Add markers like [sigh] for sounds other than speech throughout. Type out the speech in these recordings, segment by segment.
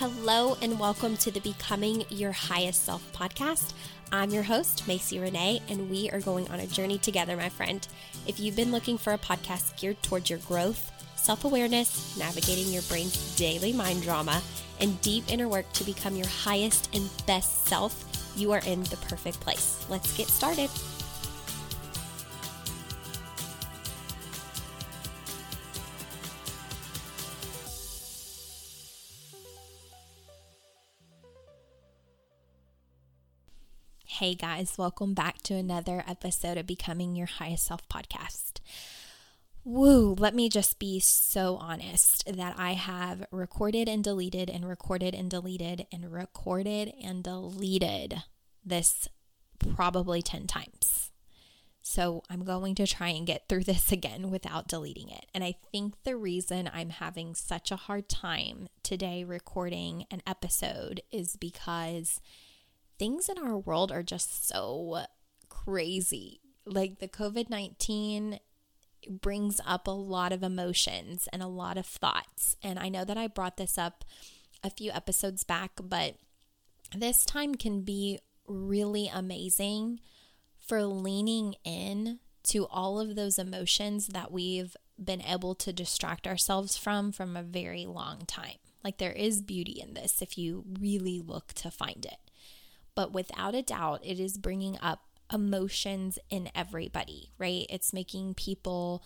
Hello, and welcome to the Becoming Your Highest Self podcast. I'm your host, Macy Renee, and we are going on a journey together, my friend. If you've been looking for a podcast geared towards your growth, self awareness, navigating your brain's daily mind drama, and deep inner work to become your highest and best self, you are in the perfect place. Let's get started. Hey guys, welcome back to another episode of Becoming Your Highest Self podcast. Woo, let me just be so honest that I have recorded and deleted and recorded and deleted and recorded and deleted this probably 10 times. So I'm going to try and get through [laughs] this again without deleting it. And I think the reason I'm having such a hard time today recording an episode is because things in our world are just so crazy. Like the COVID 19 brings up a lot of emotions and a lot of thoughts. And I know that I brought this up a few episodes back, but this time can be really amazing for leaning in to all of those emotions that we've been able to distract ourselves from from a very long time. Like there is beauty in this if you really look to find it but without a doubt, it is bringing up emotions in everybody, right? It's making people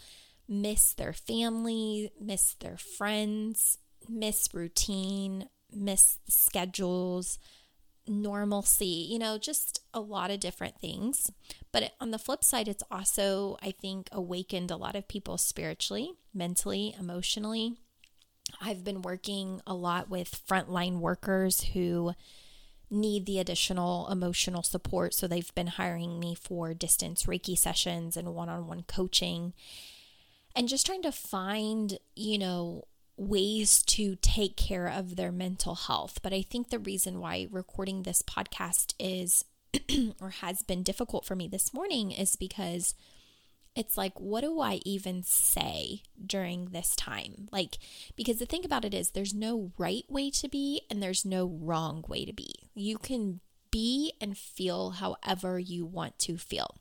miss their family, miss their friends, miss routine, miss schedules, normalcy, you know, just a lot of different things. But on the flip side, it's also, I think, awakened a lot of people spiritually, mentally, emotionally. I've been working a lot with frontline workers who need the additional emotional support. So they've been hiring me for distance Reiki sessions and one on one coaching and just trying to find, you know, ways to take care of their mental health. But I think the reason why recording this podcast is [clears throat] or has been difficult for me this morning is because it's like, what do I even say during this time? Like, because the thing about it is, there's no right way to be and there's no wrong way to be. You can be and feel however you want to feel.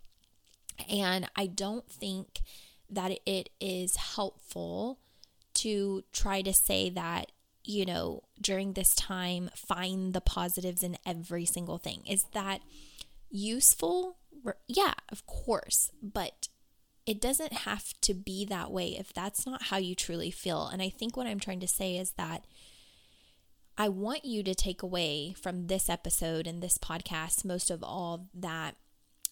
And I don't think that it is helpful to try to say that, you know, during this time, find the positives in every single thing. Is that useful? Yeah, of course. But it doesn't have to be that way if that's not how you truly feel. And I think what I'm trying to say is that I want you to take away from this episode and this podcast, most of all, that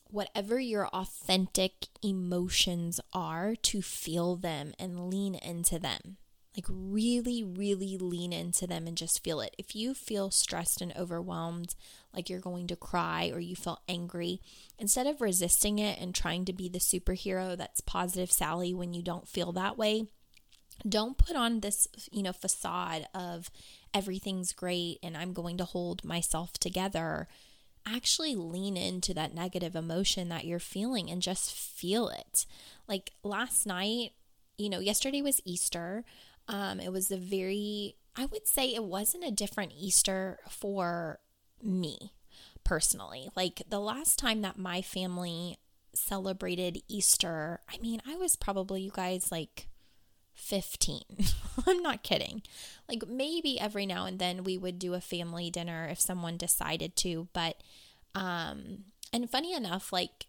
whatever your authentic emotions are, to feel them and lean into them. Like, really, really lean into them and just feel it. If you feel stressed and overwhelmed, like you're going to cry or you feel angry, instead of resisting it and trying to be the superhero that's positive Sally when you don't feel that way, don't put on this, you know, facade of everything's great and I'm going to hold myself together. Actually, lean into that negative emotion that you're feeling and just feel it. Like last night, you know, yesterday was Easter. Um, it was a very, I would say it wasn't a different Easter for me personally. Like the last time that my family celebrated Easter, I mean, I was probably, you guys, like 15. [laughs] I'm not kidding. Like maybe every now and then we would do a family dinner if someone decided to, but um and funny enough, like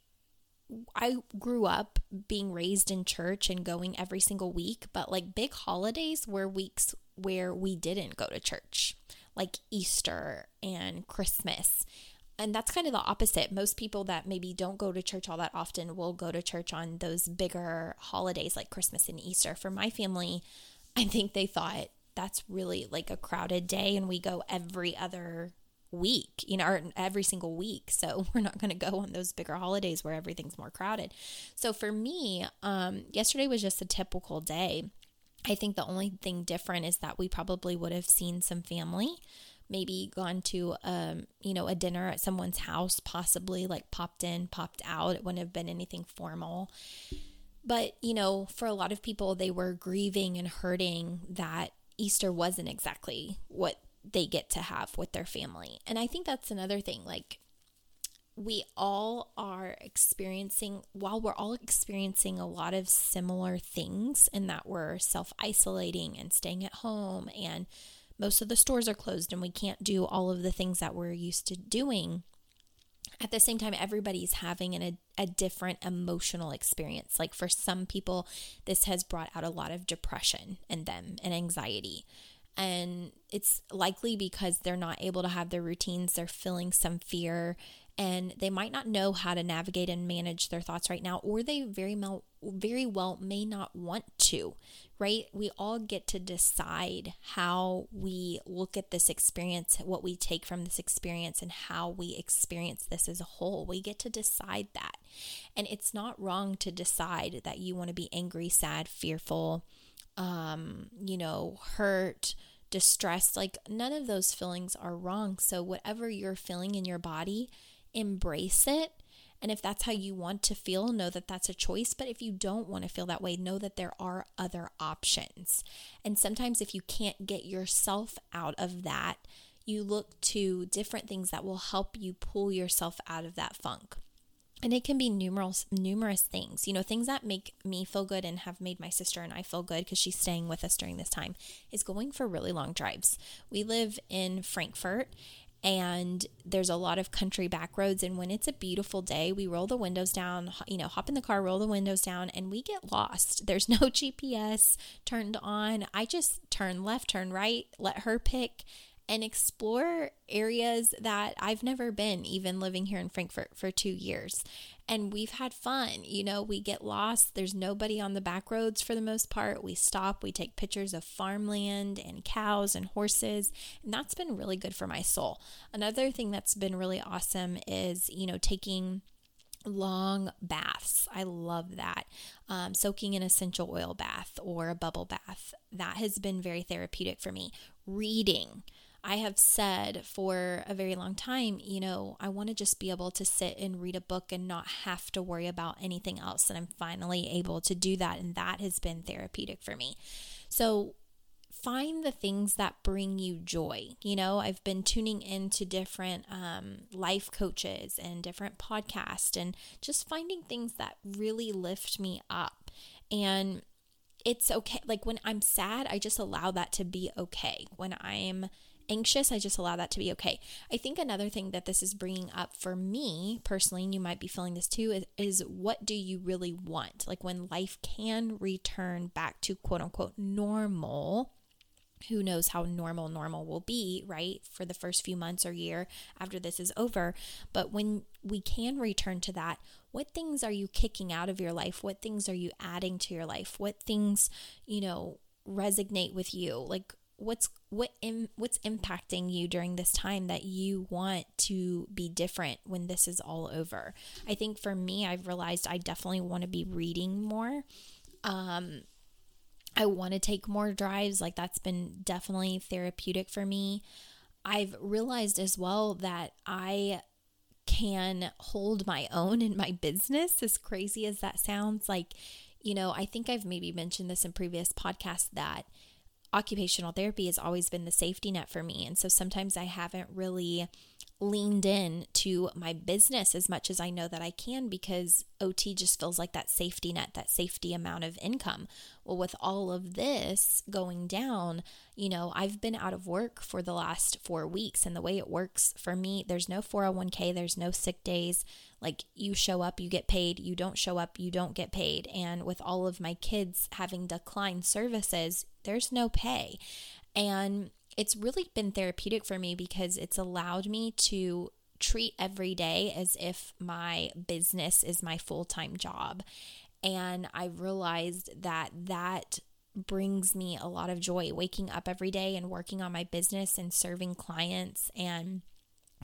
I grew up being raised in church and going every single week, but like big holidays were weeks where we didn't go to church, like Easter and Christmas. And that's kind of the opposite. Most people that maybe don't go to church all that often will go to church on those bigger holidays like Christmas and Easter. For my family, I think they thought that's really like a crowded day and we go every other week, you know, or every single week. So [laughs] we're not going to go on those bigger holidays where everything's more crowded. So for me, um, yesterday was just a typical day. I think the only thing different is that we probably would have seen some family, maybe gone to, um, you know, a dinner at someone's house, possibly like popped in, popped out. It wouldn't have been anything formal. But, you know, for a lot of people, they were grieving and hurting that Easter wasn't exactly what they get to have with their family. And I think that's another thing. Like, we all are experiencing, while we're all experiencing a lot of similar things, in that we're self isolating and staying at home, and most of the stores are closed, and we can't do all of the things that we're used to doing. At the same time, everybody's having an, a, a different emotional experience. Like for some people, this has brought out a lot of depression in them and anxiety and it's likely because they're not able to have their routines they're feeling some fear and they might not know how to navigate and manage their thoughts right now or they very well very well may not want to right? We all get to decide how we look at this experience what we take from this experience and how we experience this as a whole. We get to decide that. And it's not wrong to decide that you want to be angry sad fearful um you know hurt distressed like none of those feelings are wrong so whatever you're feeling in your body embrace it. And if that's how you want to feel, know that that's a choice. But if you don't want to feel that way, know that there are other options. And sometimes, if you can't get yourself out of that, you look to different things that will help you pull yourself out of that funk. And it can be numerous numerous things. You know, things that make me feel good and have made my sister and I feel good because she's staying with us during this time is going for really long drives. We live in Frankfort and there's a lot of country back roads and when it's a beautiful day we roll the windows down you know hop in the car roll the windows down and we get lost there's no [laughs] gps turned on i just turn left turn right let her pick and explore areas that I've never been, even living here in Frankfort for two years. And we've had fun. You know, we get lost. There's nobody on the back roads for the most part. We stop, we take pictures of farmland and cows and horses. And that's been really good for my soul. Another thing that's been really awesome is, you know, taking long baths. I love that. Um, soaking in essential oil bath or a bubble bath. That has been very therapeutic for me. Reading. I have said for a very long time, you know, I want to just be able to sit and read a book and not have to worry about anything else. And I'm finally able to do that. And that has been therapeutic for me. So, find the things that bring you joy. You know, I've been tuning into different um, life coaches and different podcasts and just finding things that really lift me up. And it's okay. Like when I'm sad, I just allow that to be okay. When I'm anxious, I just allow that to be okay. I think another thing that this is bringing up for me personally, and you might be feeling this too, is, is what do you really want? Like when life can return back to quote unquote normal who knows how normal normal will be, right? For the first few months or year after this is over. But when we can return to that, what things are you kicking out of your life? What things are you adding to your life? What things, you know, resonate with you? Like what's what Im, what's impacting you during this time that you want to be different when this is all over? I think for me i've realized i definitely want to be reading more. Um i want to take more drives like that's been definitely therapeutic for me. I've realized as well that i can hold my own in my business as crazy as that sounds like you know i think i've maybe mentioned this in previous podcasts that occupational therapy has always been the safety net for me. And so sometimes I haven't really leaned in to my business as much as I know that I can because OT just feels like that safety net, that safety amount of income. Well, with all of this going down, you know, I've been out of work for the last four weeks. And the way it works for me, there's no 401k, there's no sick days. Like you show up, you get paid. You don't show up, you don't get paid. And with all of my kids having declined services, there's no pay. And it's really been therapeutic for me because it's allowed me to treat every day as if my business is my full time job. And I realized that that brings me a lot of joy waking up every day and working on my business and serving clients and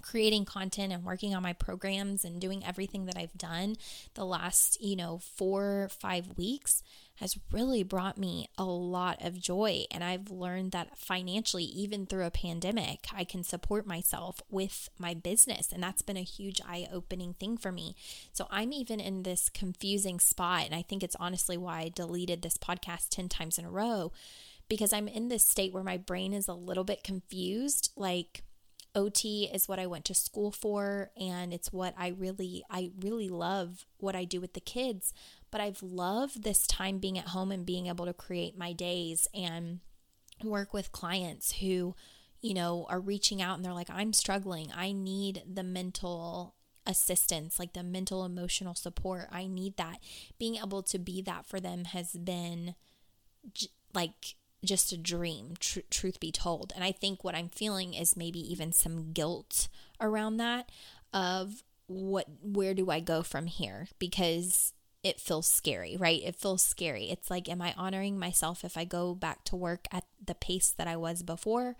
creating content and working on my programs and doing everything that I've done the last, you know, 4 5 weeks has really brought me a lot of joy. And I've learned that financially, even through a pandemic, I can support myself with my business. And that's been a huge eye opening thing for me. So I'm even in this confusing spot. And I think it's honestly why I deleted this podcast 10 times in a row because I'm in this state where my brain is a little bit confused. Like, OT is what I went to school for and it's what I really I really love what I do with the kids, but I've loved this time being at home and being able to create my days and work with clients who you know are reaching out and they're like I'm struggling. I need the mental assistance, like the mental emotional support. I need that. Being able to be that for them has been j- like just a dream, tr- truth be told. And I think what I'm feeling is maybe even some guilt around that of what where do I go from here because it feels scary, right? It feels scary. It's like am I honoring myself if I go back to work at the pace that I was before?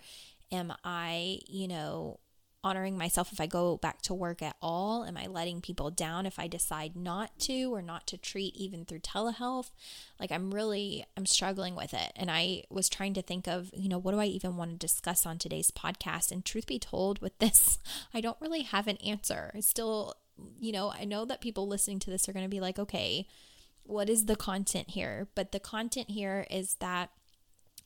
Am I, you know, honoring myself if I go back to work at all? Am I letting people down if I decide not to or not to treat even through telehealth? Like I'm really I'm struggling with it. And I was trying to think of, you know, what do I even want to discuss on today's podcast? And truth be told with this, [laughs] I don't really have an answer. I still, you know, I know that people listening to this are going to be like, "Okay, what is the content here?" But the content here is that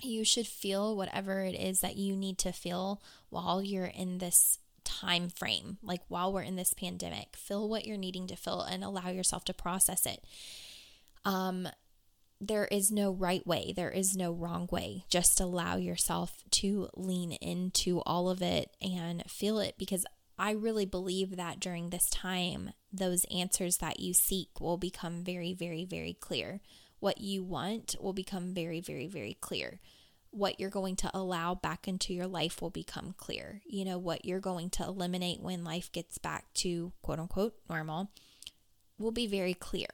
you should feel whatever it is that you need to feel while you're in this time frame like while we're in this pandemic. Feel what you're needing to feel and allow yourself to process it. Um there is no right way. There is no wrong way. Just allow yourself to lean into all of it and feel it because I really believe that during this time, those answers that you seek will become very, very, very clear what you want will become very, very, very clear. What you're going to allow back into your life will become clear. You know, what you're going to eliminate when life gets back to quote unquote normal will be very clear.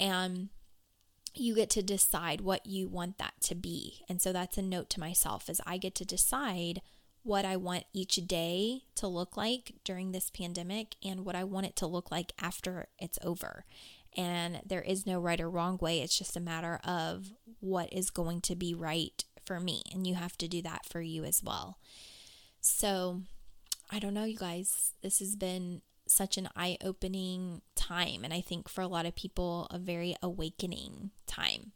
And you get to decide what you want that to be. And so that's a note to myself as I get to decide what I want each day to look like during this pandemic and what I want it to look like after it's over and there is no right or wrong way. It's just a matter of what is going to be right for me, and you have to do that for you as well. So, I don't know, you guys. This has been such an eye opening time, and I think for a lot of people, a very awakening time.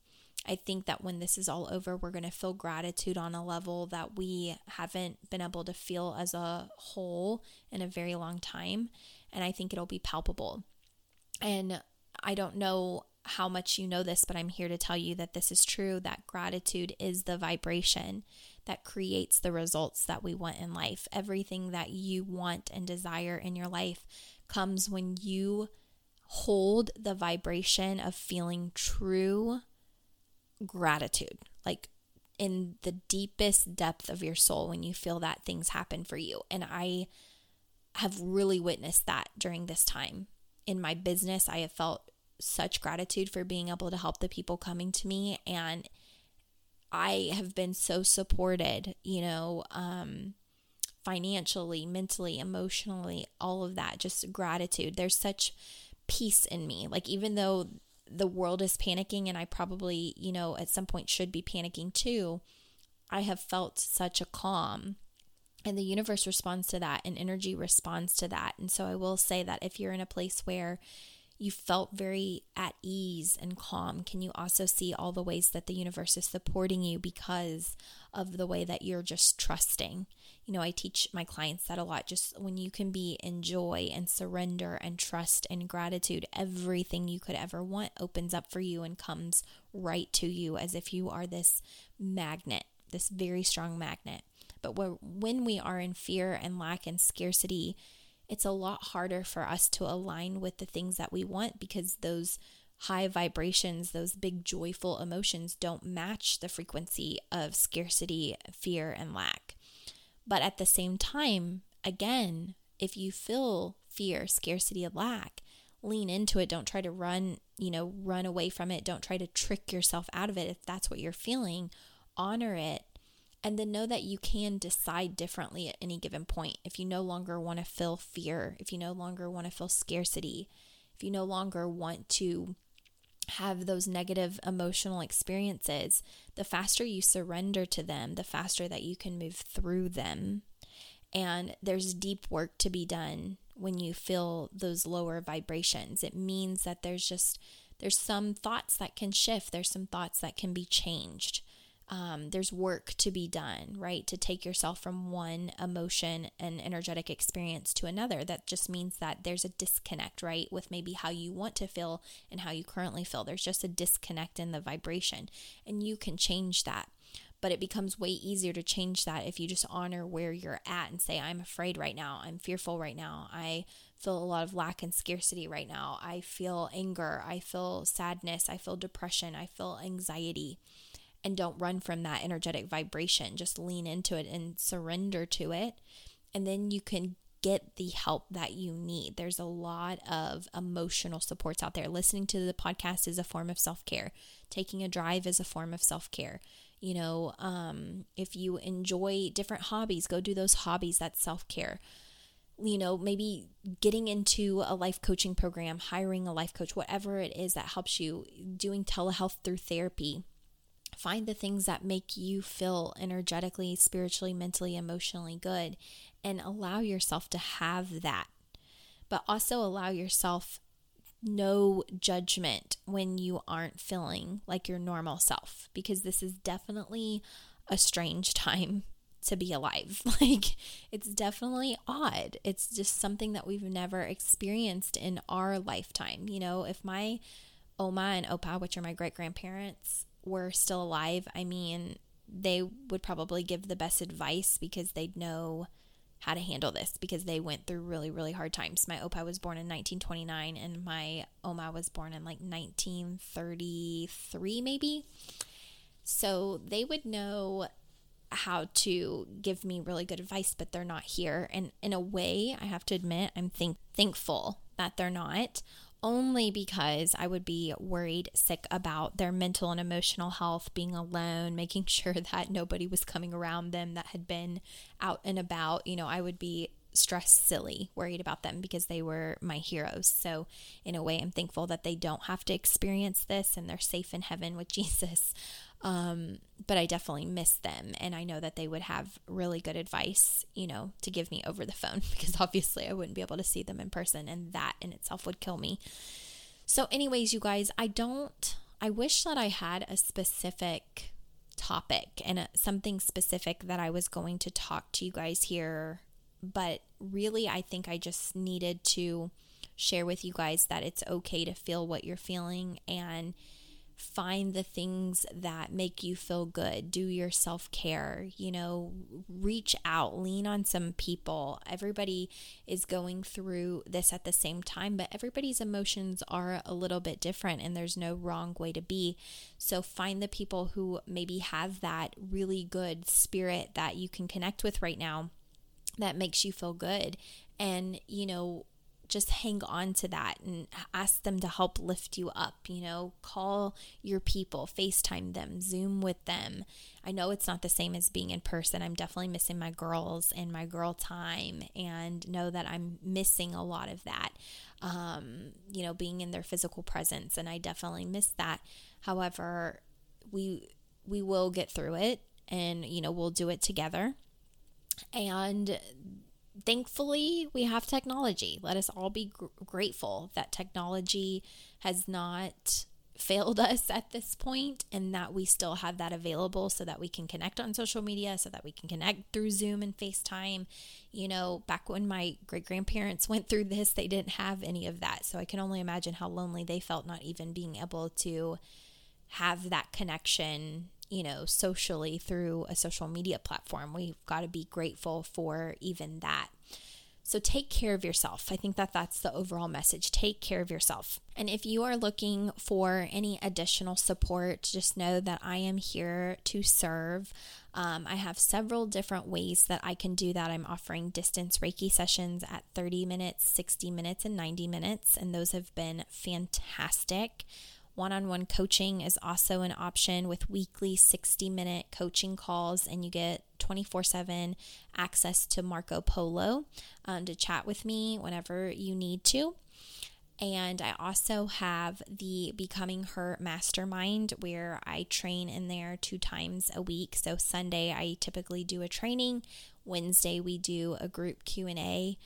I think that when this is all over, we're going to feel gratitude on a level that we haven't been able to feel as a whole in a very long time. And I think it'll be palpable. And I don't know how much you know this, but I'm here to tell you that this is true that gratitude is the vibration that creates the results that we want in life. Everything that you want and desire in your life comes when you hold the vibration of feeling true gratitude, like in the deepest depth of your soul when you feel that things happen for you. And I have really witnessed that during this time in my business, I have felt such gratitude for being able to help the people coming to me. And I have been so supported, you know, um, financially, mentally, emotionally, all of that, just gratitude. There's such peace in me. Like, even though the world is panicking, and I probably, you know, at some point should be panicking too, I have felt such a calm and the universe responds to that, and energy responds to that. And so I will say that if you're in a place where you felt very at ease and calm, can you also see all the ways that the universe is supporting you because of the way that you're just trusting? You know, I teach my clients that a lot. Just when you can be in joy and surrender and trust and gratitude, everything you could ever want opens up for you and comes right to you as if you are this magnet, this very strong magnet. But when we are in fear and lack and scarcity, it's a lot harder for us to align with the things that we want because those high vibrations, those big joyful emotions don't match the frequency of scarcity, fear, and lack. But at the same time, again, if you feel fear, scarcity, and lack, lean into it. Don't try to run, you know, run away from it. Don't try to trick yourself out of it if that's what you're feeling. Honor it and then know that you can decide differently at any given point. If you no longer want to feel fear, if you no longer want to feel scarcity, if you no longer want to have those negative emotional experiences, the faster you surrender to them, the faster that you can move through them. And there's deep work to be done when you feel those lower vibrations. It means that there's just there's some thoughts that can shift, there's some thoughts that can be changed um, there's work to be done, right? To take yourself from one emotion and energetic experience to another. That just means that there's a disconnect, right? With maybe how you want to feel and how you currently feel. There's just a disconnect in the vibration, and you can change that. But it becomes way easier to change that if you just honor where you're at and say, I'm afraid right now. I'm fearful right now. I feel a lot of lack and scarcity right now. I feel anger. I feel sadness. I feel depression. I feel anxiety and don't run from that energetic vibration. Just lean into it and surrender to it. And then you can get the help that you need. There's a lot of emotional supports out there. Listening to the podcast is a form of self care, taking a drive is a form of self care. You know, um, if you enjoy different hobbies, go do those hobbies. That's self care. You know, maybe getting into a life coaching program, hiring a life coach, whatever it is that helps you, doing telehealth through therapy Find the things that make you feel energetically, spiritually, mentally, emotionally good and allow yourself to have that. But also allow yourself no judgment when you aren't feeling like your normal self because this is definitely a strange [laughs] time to be alive. [laughs] Like, it's definitely odd. It's just something that we've never experienced in our lifetime. You know, if my Oma and Opa, which are my great grandparents, were still alive, I mean, they would probably give the best advice because they'd know how to handle this because they went through really, really hard times. My opa was born in 1929 and my oma was born in like 1933, maybe. So they would know how to give me really good advice, but they're not here. And in a way, I have to admit, I'm think- thankful that they're not only because I would be worried sick about their mental and emotional health, being alone, making [laughs] sure that nobody was coming around them that had been out and about. You know, I would be stressed silly, worried about them because they were my heroes. So, in a way, I'm thankful that they don't have to experience this and they're safe in heaven with [laughs] Jesus. Um, but I definitely miss them. And I know that they would have really good advice, you know, to give me over the phone [laughs] because obviously I wouldn't be able to see them in person. And that in itself would kill me. So, anyways, you guys, I don't, I wish that I had a specific topic and a, something specific that I was going to talk to you guys here. But really, I think I just needed to share with you guys that it's okay to feel what you're feeling and find the things that make you feel good. Do your self care, you know, reach out, lean on some people. Everybody is going through this at the same time, but everybody's emotions are a little bit different and there's no wrong way to be. So find the people who maybe have that really good spirit that you can connect with right now that makes you feel good. And, you know, just hang on to that and ask them to help lift you up. You know, call your people, FaceTime them, Zoom with them. I know it's not the same as being in person. I'm definitely missing my girls and my girl time, and know that I'm missing a lot of that. Um, you know, being in their physical presence, and I definitely miss that. However, we we will get through it, and you know, we'll do it together. And thankfully, we have technology. Let us all be gr- grateful that technology has not failed [laughs] us at this point and that we still have that available so that we can connect on social media, so that we can connect through Zoom and FaceTime. You know, back when my great grandparents went through this, they didn't have any of that. So I can only imagine how lonely they felt not even being able to have that connection you know, socially through a social media platform. We've got to be grateful for even that. So take care of yourself. I think that that's the overall message. Take care of yourself. And if you are looking for any additional support, just know that I am here to serve. Um, I have several different ways that I can do that. I'm offering distance Reiki sessions at 30 minutes, 60 minutes, and 90 minutes, and those have been fantastic. One on one coaching is also an option with weekly 60 minute coaching calls, and you get 24 7 access to Marco Polo um, to chat with me whenever you need to. And I also have the Becoming Her Mastermind where I train in there two times a week. So Sunday I typically do a training, Wednesday we do a group Q&A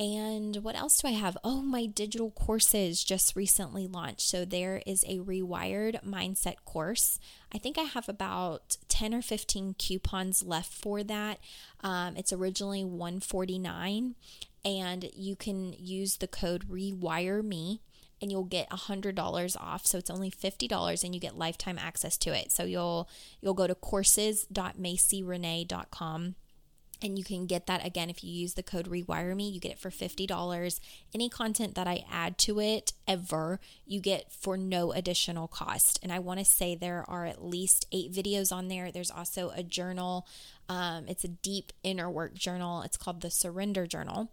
And what else do I have? Oh, my digital courses just recently launched. So there is a rewired mindset course. I think I have about 10 or 15 coupons left for that. Um, it's originally 149 and you can use the code rewire me and you'll get $100 off so it's only $50 and you get lifetime access to it so you'll you'll go to courses.macyrenee.com and you can get that again if you use the code rewire me you get it for $50 any content that i add to it ever you get for no additional cost and i want to say there are at least eight videos on there there's also a journal um, it's a deep inner work journal it's called the surrender journal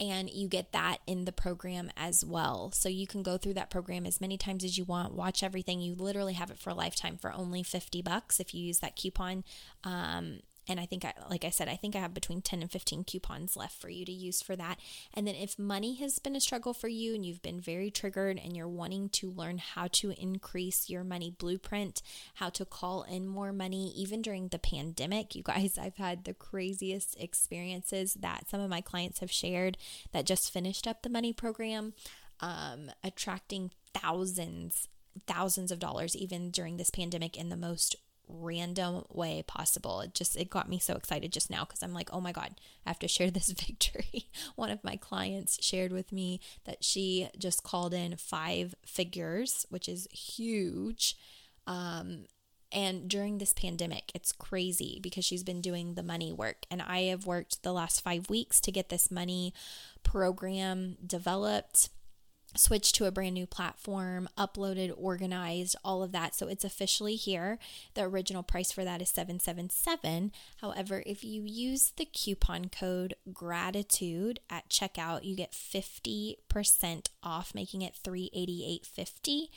and you get that in the program as well. So you can go through that program as many times as you want, watch everything. You literally have it for a lifetime for only 50 bucks if you use that coupon. Um, and I think, I, like I said, I think I have between 10 and 15 coupons left for you to use for that. And then if money has been a struggle for you and you've been very triggered and you're wanting to learn how to increase your money blueprint, how to call in more money, even during the pandemic, you guys, [laughs] I've had the craziest experiences that some of my clients have shared that just finished up the money program, um, attracting thousands thousands of dollars even during this pandemic in the most random way possible. It just it got me so excited just now because I'm like, "Oh my god, I have to [laughs] share this victory." One of my clients shared with me that she just called in 5 figures, which is huge. Um and during this pandemic, it's crazy because she's been doing the money work. And I have worked the last five weeks to get this money program developed switched to a brand new platform, uploaded, organized, all of that. So it's officially here. The original price for that is 777. However, if you use the coupon code gratitude at checkout, you get 50% off, making it 388.50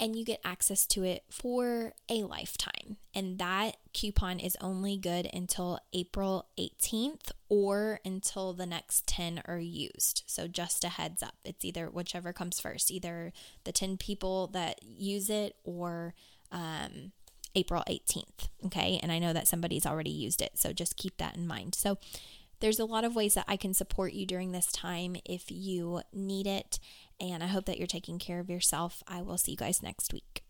and you get access to it for a lifetime. And that coupon is only good until April 18th or until the next 10 are used. So just a heads up. It's either whichever comes first, either the 10 people that use it or um, April 18th. Okay. And I know that somebody's already used it. So just keep that in mind. So there's a lot of ways that I can support you during this time if you need it. And I hope that you're taking care of yourself. I will see you guys next week.